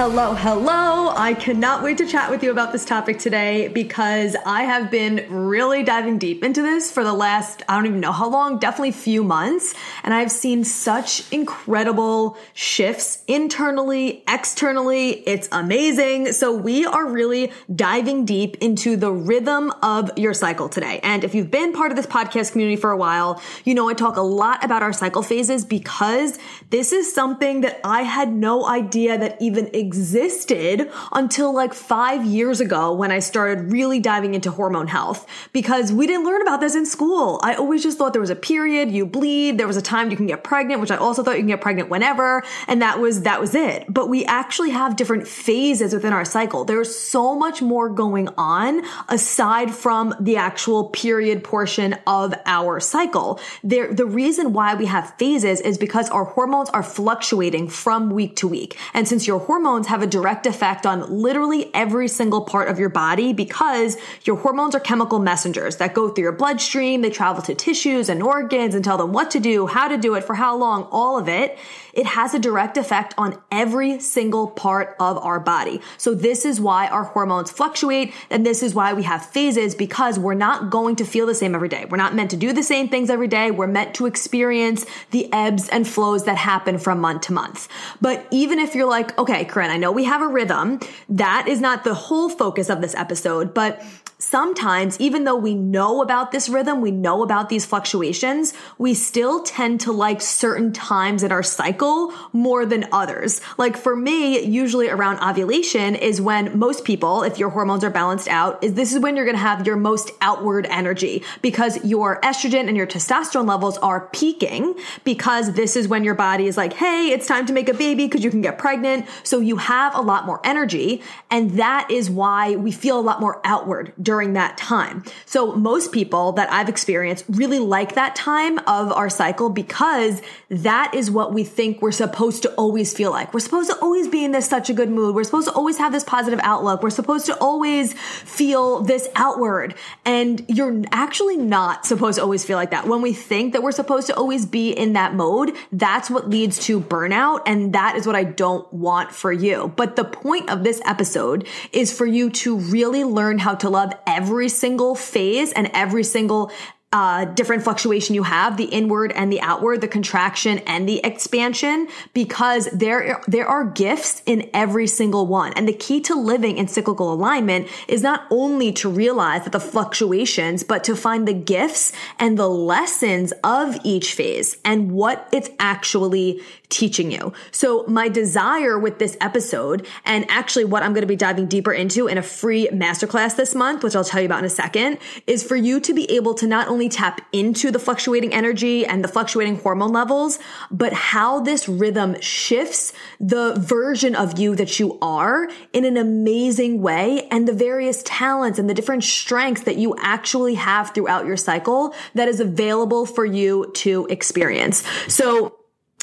Hello, hello. I cannot wait to chat with you about this topic today because I have been really diving deep into this for the last, I don't even know how long, definitely few months. And I've seen such incredible shifts internally, externally. It's amazing. So we are really diving deep into the rhythm of your cycle today. And if you've been part of this podcast community for a while, you know I talk a lot about our cycle phases because this is something that I had no idea that even existed existed until like five years ago when I started really diving into hormone health because we didn't learn about this in school. I always just thought there was a period, you bleed, there was a time you can get pregnant, which I also thought you can get pregnant whenever, and that was that was it. But we actually have different phases within our cycle. There's so much more going on aside from the actual period portion of our cycle. There, the reason why we have phases is because our hormones are fluctuating from week to week. And since your hormones hormones have a direct effect on literally every single part of your body because your hormones are chemical messengers that go through your bloodstream. They travel to tissues and organs and tell them what to do, how to do it, for how long, all of it it has a direct effect on every single part of our body. So this is why our hormones fluctuate and this is why we have phases because we're not going to feel the same every day. We're not meant to do the same things every day. We're meant to experience the ebbs and flows that happen from month to month. But even if you're like, okay, Corinne, I know we have a rhythm, that is not the whole focus of this episode, but sometimes, even though we know about this rhythm, we know about these fluctuations, we still tend to like certain times in our cycle more than others. Like for me, usually around ovulation is when most people, if your hormones are balanced out, is this is when you're going to have your most outward energy because your estrogen and your testosterone levels are peaking because this is when your body is like, Hey, it's time to make a baby because you can get pregnant. So you have a lot more energy. And that is why we feel a lot more outward during that time. So most people that I've experienced really like that time of our cycle because that is what we think we're supposed to always feel like. We're supposed to always be in this such a good mood. We're supposed to always have this positive outlook. We're supposed to always feel this outward. And you're actually not supposed to always feel like that. When we think that we're supposed to always be in that mode, that's what leads to burnout. And that is what I don't want for you. But the point of this episode is for you to really learn how to love every single phase and every single uh, different fluctuation you have, the inward and the outward, the contraction and the expansion, because there, there are gifts in every single one. And the key to living in cyclical alignment is not only to realize that the fluctuations, but to find the gifts and the lessons of each phase and what it's actually teaching you. So my desire with this episode and actually what I'm going to be diving deeper into in a free masterclass this month, which I'll tell you about in a second, is for you to be able to not only tap into the fluctuating energy and the fluctuating hormone levels, but how this rhythm shifts the version of you that you are in an amazing way and the various talents and the different strengths that you actually have throughout your cycle that is available for you to experience. So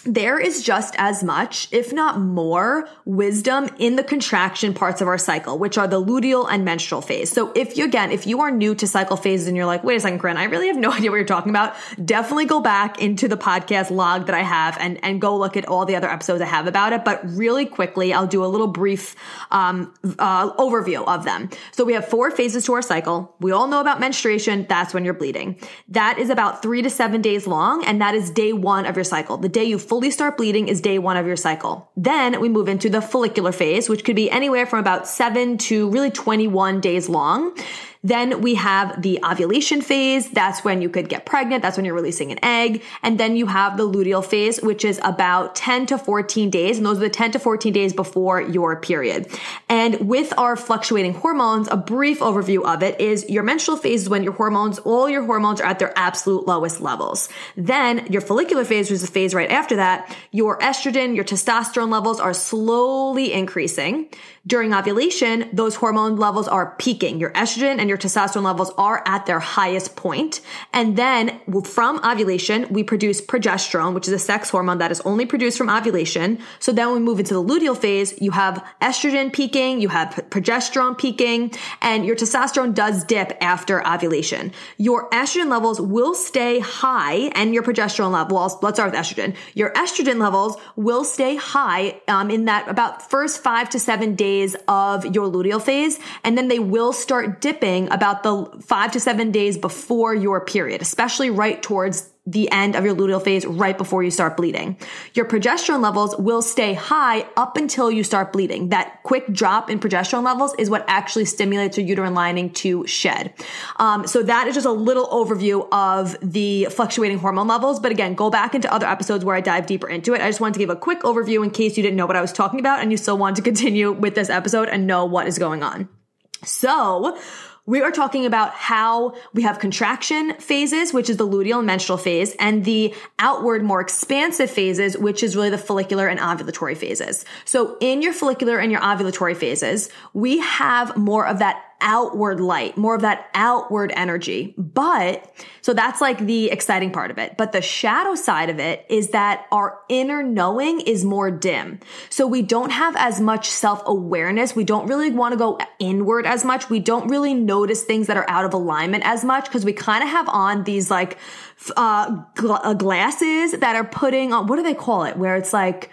there is just as much, if not more, wisdom in the contraction parts of our cycle, which are the luteal and menstrual phase. So if you, again, if you are new to cycle phases and you're like, wait a second, Corinne, I really have no idea what you're talking about, definitely go back into the podcast log that I have and, and go look at all the other episodes I have about it. But really quickly, I'll do a little brief, um, uh, overview of them. So we have four phases to our cycle. We all know about menstruation. That's when you're bleeding. That is about three to seven days long. And that is day one of your cycle. The day you fully start bleeding is day one of your cycle. Then we move into the follicular phase, which could be anywhere from about seven to really 21 days long. Then we have the ovulation phase. That's when you could get pregnant. That's when you're releasing an egg. And then you have the luteal phase, which is about 10 to 14 days. And those are the 10 to 14 days before your period. And with our fluctuating hormones, a brief overview of it is your menstrual phase is when your hormones, all your hormones are at their absolute lowest levels. Then your follicular phase, which is the phase right after that, your estrogen, your testosterone levels are slowly increasing. During ovulation, those hormone levels are peaking. Your estrogen and your testosterone levels are at their highest point. And then from ovulation, we produce progesterone, which is a sex hormone that is only produced from ovulation. So then we move into the luteal phase, you have estrogen peaking, you have progesterone peaking, and your testosterone does dip after ovulation. Your estrogen levels will stay high and your progesterone level, well, let's start with estrogen. Your estrogen levels will stay high um, in that about first five to seven days of your luteal phase. And then they will start dipping about the five to seven days before your period, especially right towards the end of your luteal phase right before you start bleeding. Your progesterone levels will stay high up until you start bleeding. That quick drop in progesterone levels is what actually stimulates your uterine lining to shed. Um, so that is just a little overview of the fluctuating hormone levels. But again, go back into other episodes where I dive deeper into it. I just wanted to give a quick overview in case you didn't know what I was talking about and you still want to continue with this episode and know what is going on. So, we are talking about how we have contraction phases, which is the luteal and menstrual phase, and the outward, more expansive phases, which is really the follicular and ovulatory phases. So in your follicular and your ovulatory phases, we have more of that outward light, more of that outward energy. But so that's like the exciting part of it. But the shadow side of it is that our inner knowing is more dim. So we don't have as much self awareness. We don't really want to go inward as much. We don't really notice things that are out of alignment as much because we kind of have on these like, uh, gl- glasses that are putting on, what do they call it? Where it's like,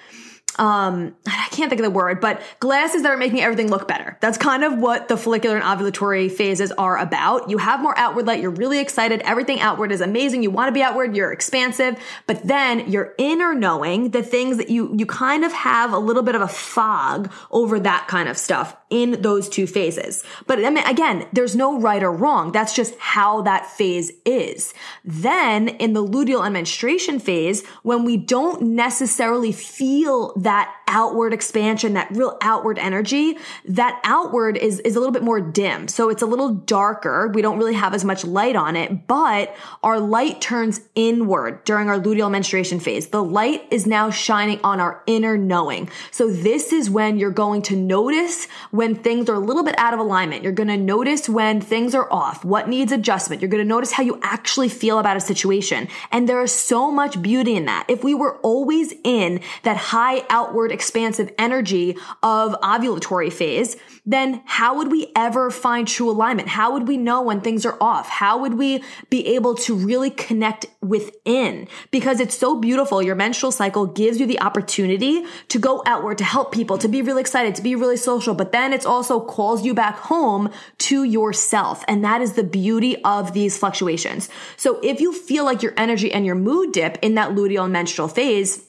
um, I can't think of the word, but glasses that are making everything look better. That's kind of what the follicular and ovulatory phases are about. You have more outward light. You're really excited. Everything outward is amazing. You want to be outward. You're expansive, but then your inner knowing, the things that you, you kind of have a little bit of a fog over that kind of stuff in those two phases. But I mean, again, there's no right or wrong. That's just how that phase is. Then in the luteal and menstruation phase, when we don't necessarily feel that outward expansion, that real outward energy, that outward is, is a little bit more dim. So it's a little darker. We don't really have as much light on it, but our light turns inward during our luteal menstruation phase. The light is now shining on our inner knowing. So this is when you're going to notice when things are a little bit out of alignment. You're going to notice when things are off, what needs adjustment. You're going to notice how you actually feel about a situation. And there is so much beauty in that. If we were always in that high outward expansive energy of ovulatory phase, then how would we ever find true alignment? How would we know when things are off? How would we be able to really connect within? Because it's so beautiful. Your menstrual cycle gives you the opportunity to go outward, to help people, to be really excited, to be really social, but then it also calls you back home to yourself. And that is the beauty of these fluctuations. So if you feel like your energy and your mood dip in that luteal menstrual phase,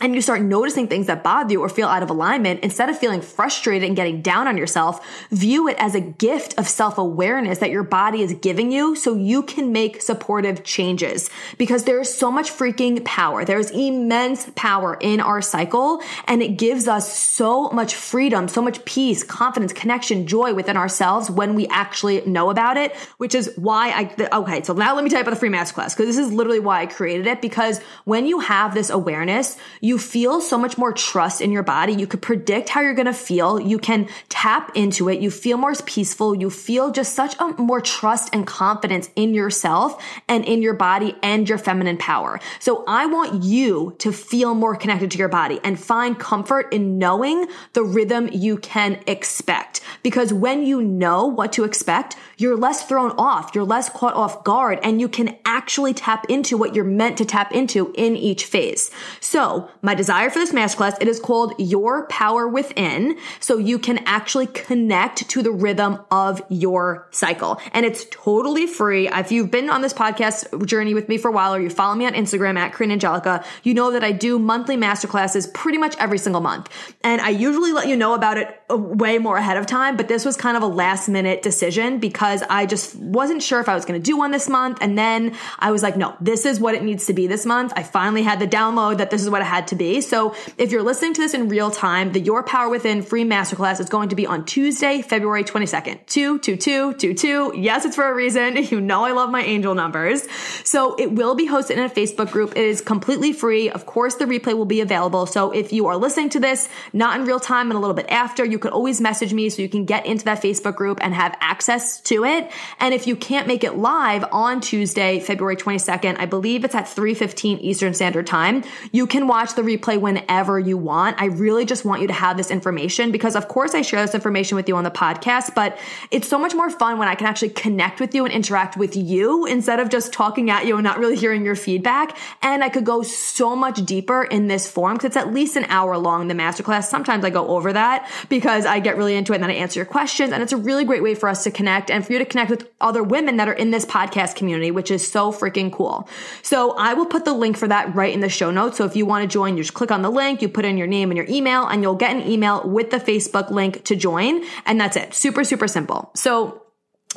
and you start noticing things that bother you or feel out of alignment, instead of feeling frustrated and getting down on yourself, view it as a gift of self awareness that your body is giving you so you can make supportive changes. Because there is so much freaking power. There's immense power in our cycle and it gives us so much freedom, so much peace, confidence, connection, joy within ourselves when we actually know about it, which is why I, okay, so now let me tell you about the free masterclass because this is literally why I created it because when you have this awareness, you you feel so much more trust in your body. You could predict how you're going to feel. You can tap into it. You feel more peaceful. You feel just such a more trust and confidence in yourself and in your body and your feminine power. So I want you to feel more connected to your body and find comfort in knowing the rhythm you can expect. Because when you know what to expect, you're less thrown off. You're less caught off guard and you can actually tap into what you're meant to tap into in each phase. So my desire for this masterclass, it is called Your Power Within. So you can actually connect to the rhythm of your cycle. And it's totally free. If you've been on this podcast journey with me for a while or you follow me on Instagram at Corinne Angelica, you know that I do monthly masterclasses pretty much every single month. And I usually let you know about it uh, way more ahead of time, but this was kind of a last minute decision because I just wasn't sure if I was going to do one this month. And then I was like, no, this is what it needs to be this month. I finally had the download that this is what it had to be. So if you're listening to this in real time, the Your Power Within free masterclass is going to be on Tuesday, February 22nd. 22222. Yes, it's for a reason. You know I love my angel numbers. So it will be hosted in a Facebook group. It is completely free. Of course, the replay will be available. So if you are listening to this, not in real time and a little bit after, you could always message me so you can get into that Facebook group and have access to it. And if you can't make it live on Tuesday, February 22nd, I believe it's at 3:15 Eastern Standard Time, you can watch the replay whenever you want. I really just want you to have this information because of course I share this information with you on the podcast, but it's so much more fun when I can actually connect with you and interact with you instead of just talking at you and not really hearing your feedback. And I could go so much deeper in this form because it's at least an hour long, the masterclass. Sometimes I go over that because I get really into it and then I answer your questions. And it's a really great way for us to connect and you to connect with other women that are in this podcast community, which is so freaking cool. So I will put the link for that right in the show notes. So if you want to join, you just click on the link, you put in your name and your email, and you'll get an email with the Facebook link to join. And that's it. Super, super simple. So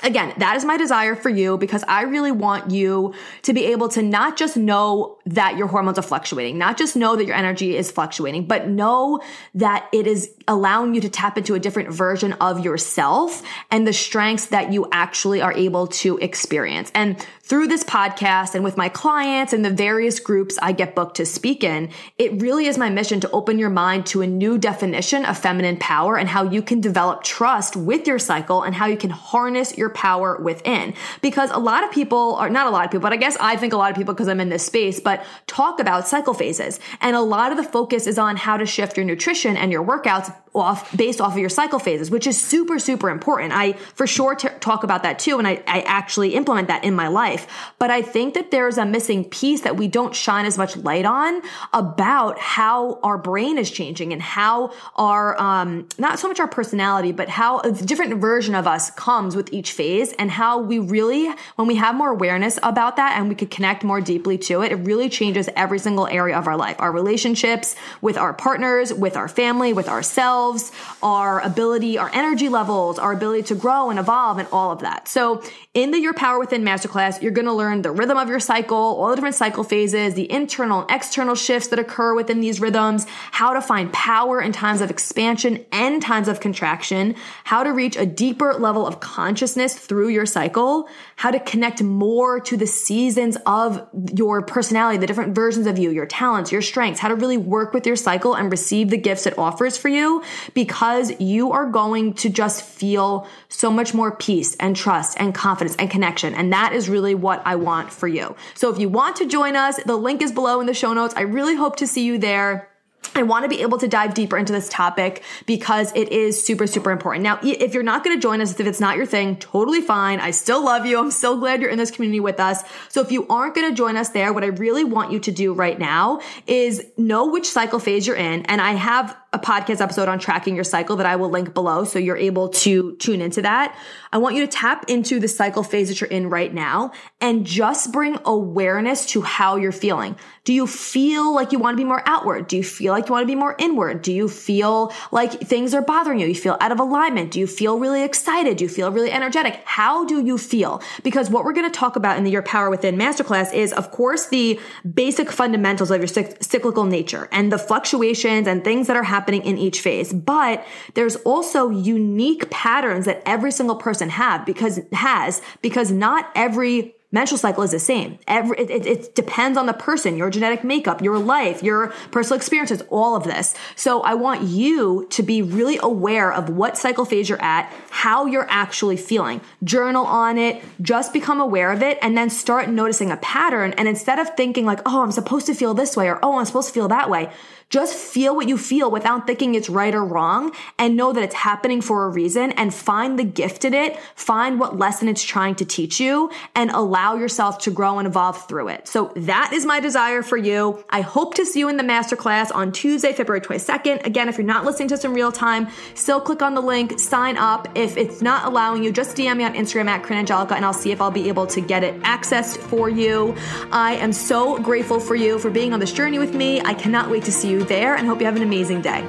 Again, that is my desire for you because I really want you to be able to not just know that your hormones are fluctuating, not just know that your energy is fluctuating, but know that it is allowing you to tap into a different version of yourself and the strengths that you actually are able to experience. And through this podcast and with my clients and the various groups I get booked to speak in, it really is my mission to open your mind to a new definition of feminine power and how you can develop trust with your cycle and how you can harness your power within. Because a lot of people are not a lot of people, but I guess I think a lot of people because I'm in this space, but talk about cycle phases. And a lot of the focus is on how to shift your nutrition and your workouts off based off of your cycle phases, which is super, super important. I for sure t- talk about that too. And I, I actually implement that in my life. But I think that there's a missing piece that we don't shine as much light on about how our brain is changing and how our, um, not so much our personality, but how a different version of us comes with each phase and how we really, when we have more awareness about that and we could connect more deeply to it, it really changes every single area of our life, our relationships with our partners, with our family, with ourselves ourselves, our ability, our energy levels, our ability to grow and evolve and all of that. So in the Your Power Within Masterclass, you're going to learn the rhythm of your cycle, all the different cycle phases, the internal and external shifts that occur within these rhythms, how to find power in times of expansion and times of contraction, how to reach a deeper level of consciousness through your cycle, how to connect more to the seasons of your personality, the different versions of you, your talents, your strengths, how to really work with your cycle and receive the gifts it offers for you because you are going to just feel so much more peace and trust and confidence and connection. And that is really what I want for you. So if you want to join us, the link is below in the show notes. I really hope to see you there. I want to be able to dive deeper into this topic because it is super, super important. Now, if you're not going to join us, if it's not your thing, totally fine. I still love you. I'm so glad you're in this community with us. So if you aren't going to join us there, what I really want you to do right now is know which cycle phase you're in. And I have a podcast episode on tracking your cycle that I will link below. So you're able to tune into that. I want you to tap into the cycle phase that you're in right now and just bring awareness to how you're feeling. Do you feel like you want to be more outward? Do you feel like you want to be more inward? Do you feel like things are bothering you? You feel out of alignment? Do you feel really excited? Do you feel really energetic? How do you feel? Because what we're going to talk about in the Your Power Within Masterclass is, of course, the basic fundamentals of your cyclical nature and the fluctuations and things that are happening happening in each phase. But there's also unique patterns that every single person have because has because not every menstrual cycle is the same. Every, it, it, it, depends on the person, your genetic makeup, your life, your personal experiences, all of this. So I want you to be really aware of what cycle phase you're at, how you're actually feeling. Journal on it, just become aware of it, and then start noticing a pattern. And instead of thinking like, oh, I'm supposed to feel this way, or oh, I'm supposed to feel that way, just feel what you feel without thinking it's right or wrong and know that it's happening for a reason and find the gift in it. Find what lesson it's trying to teach you and allow yourself to grow and evolve through it. So that is my desire for you. I hope to see you in the masterclass on Tuesday, February 22nd. Again, if you're not listening to in real time, still click on the link, sign up. If it's not allowing you, just DM me on Instagram at Corinne Angelica and I'll see if I'll be able to get it accessed for you. I am so grateful for you for being on this journey with me. I cannot wait to see there and hope you have an amazing day.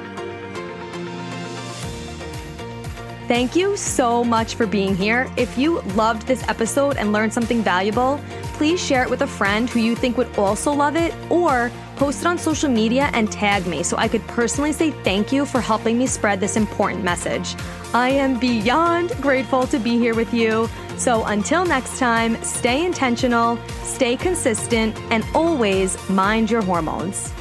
Thank you so much for being here. If you loved this episode and learned something valuable, please share it with a friend who you think would also love it or post it on social media and tag me so I could personally say thank you for helping me spread this important message. I am beyond grateful to be here with you. So until next time, stay intentional, stay consistent, and always mind your hormones.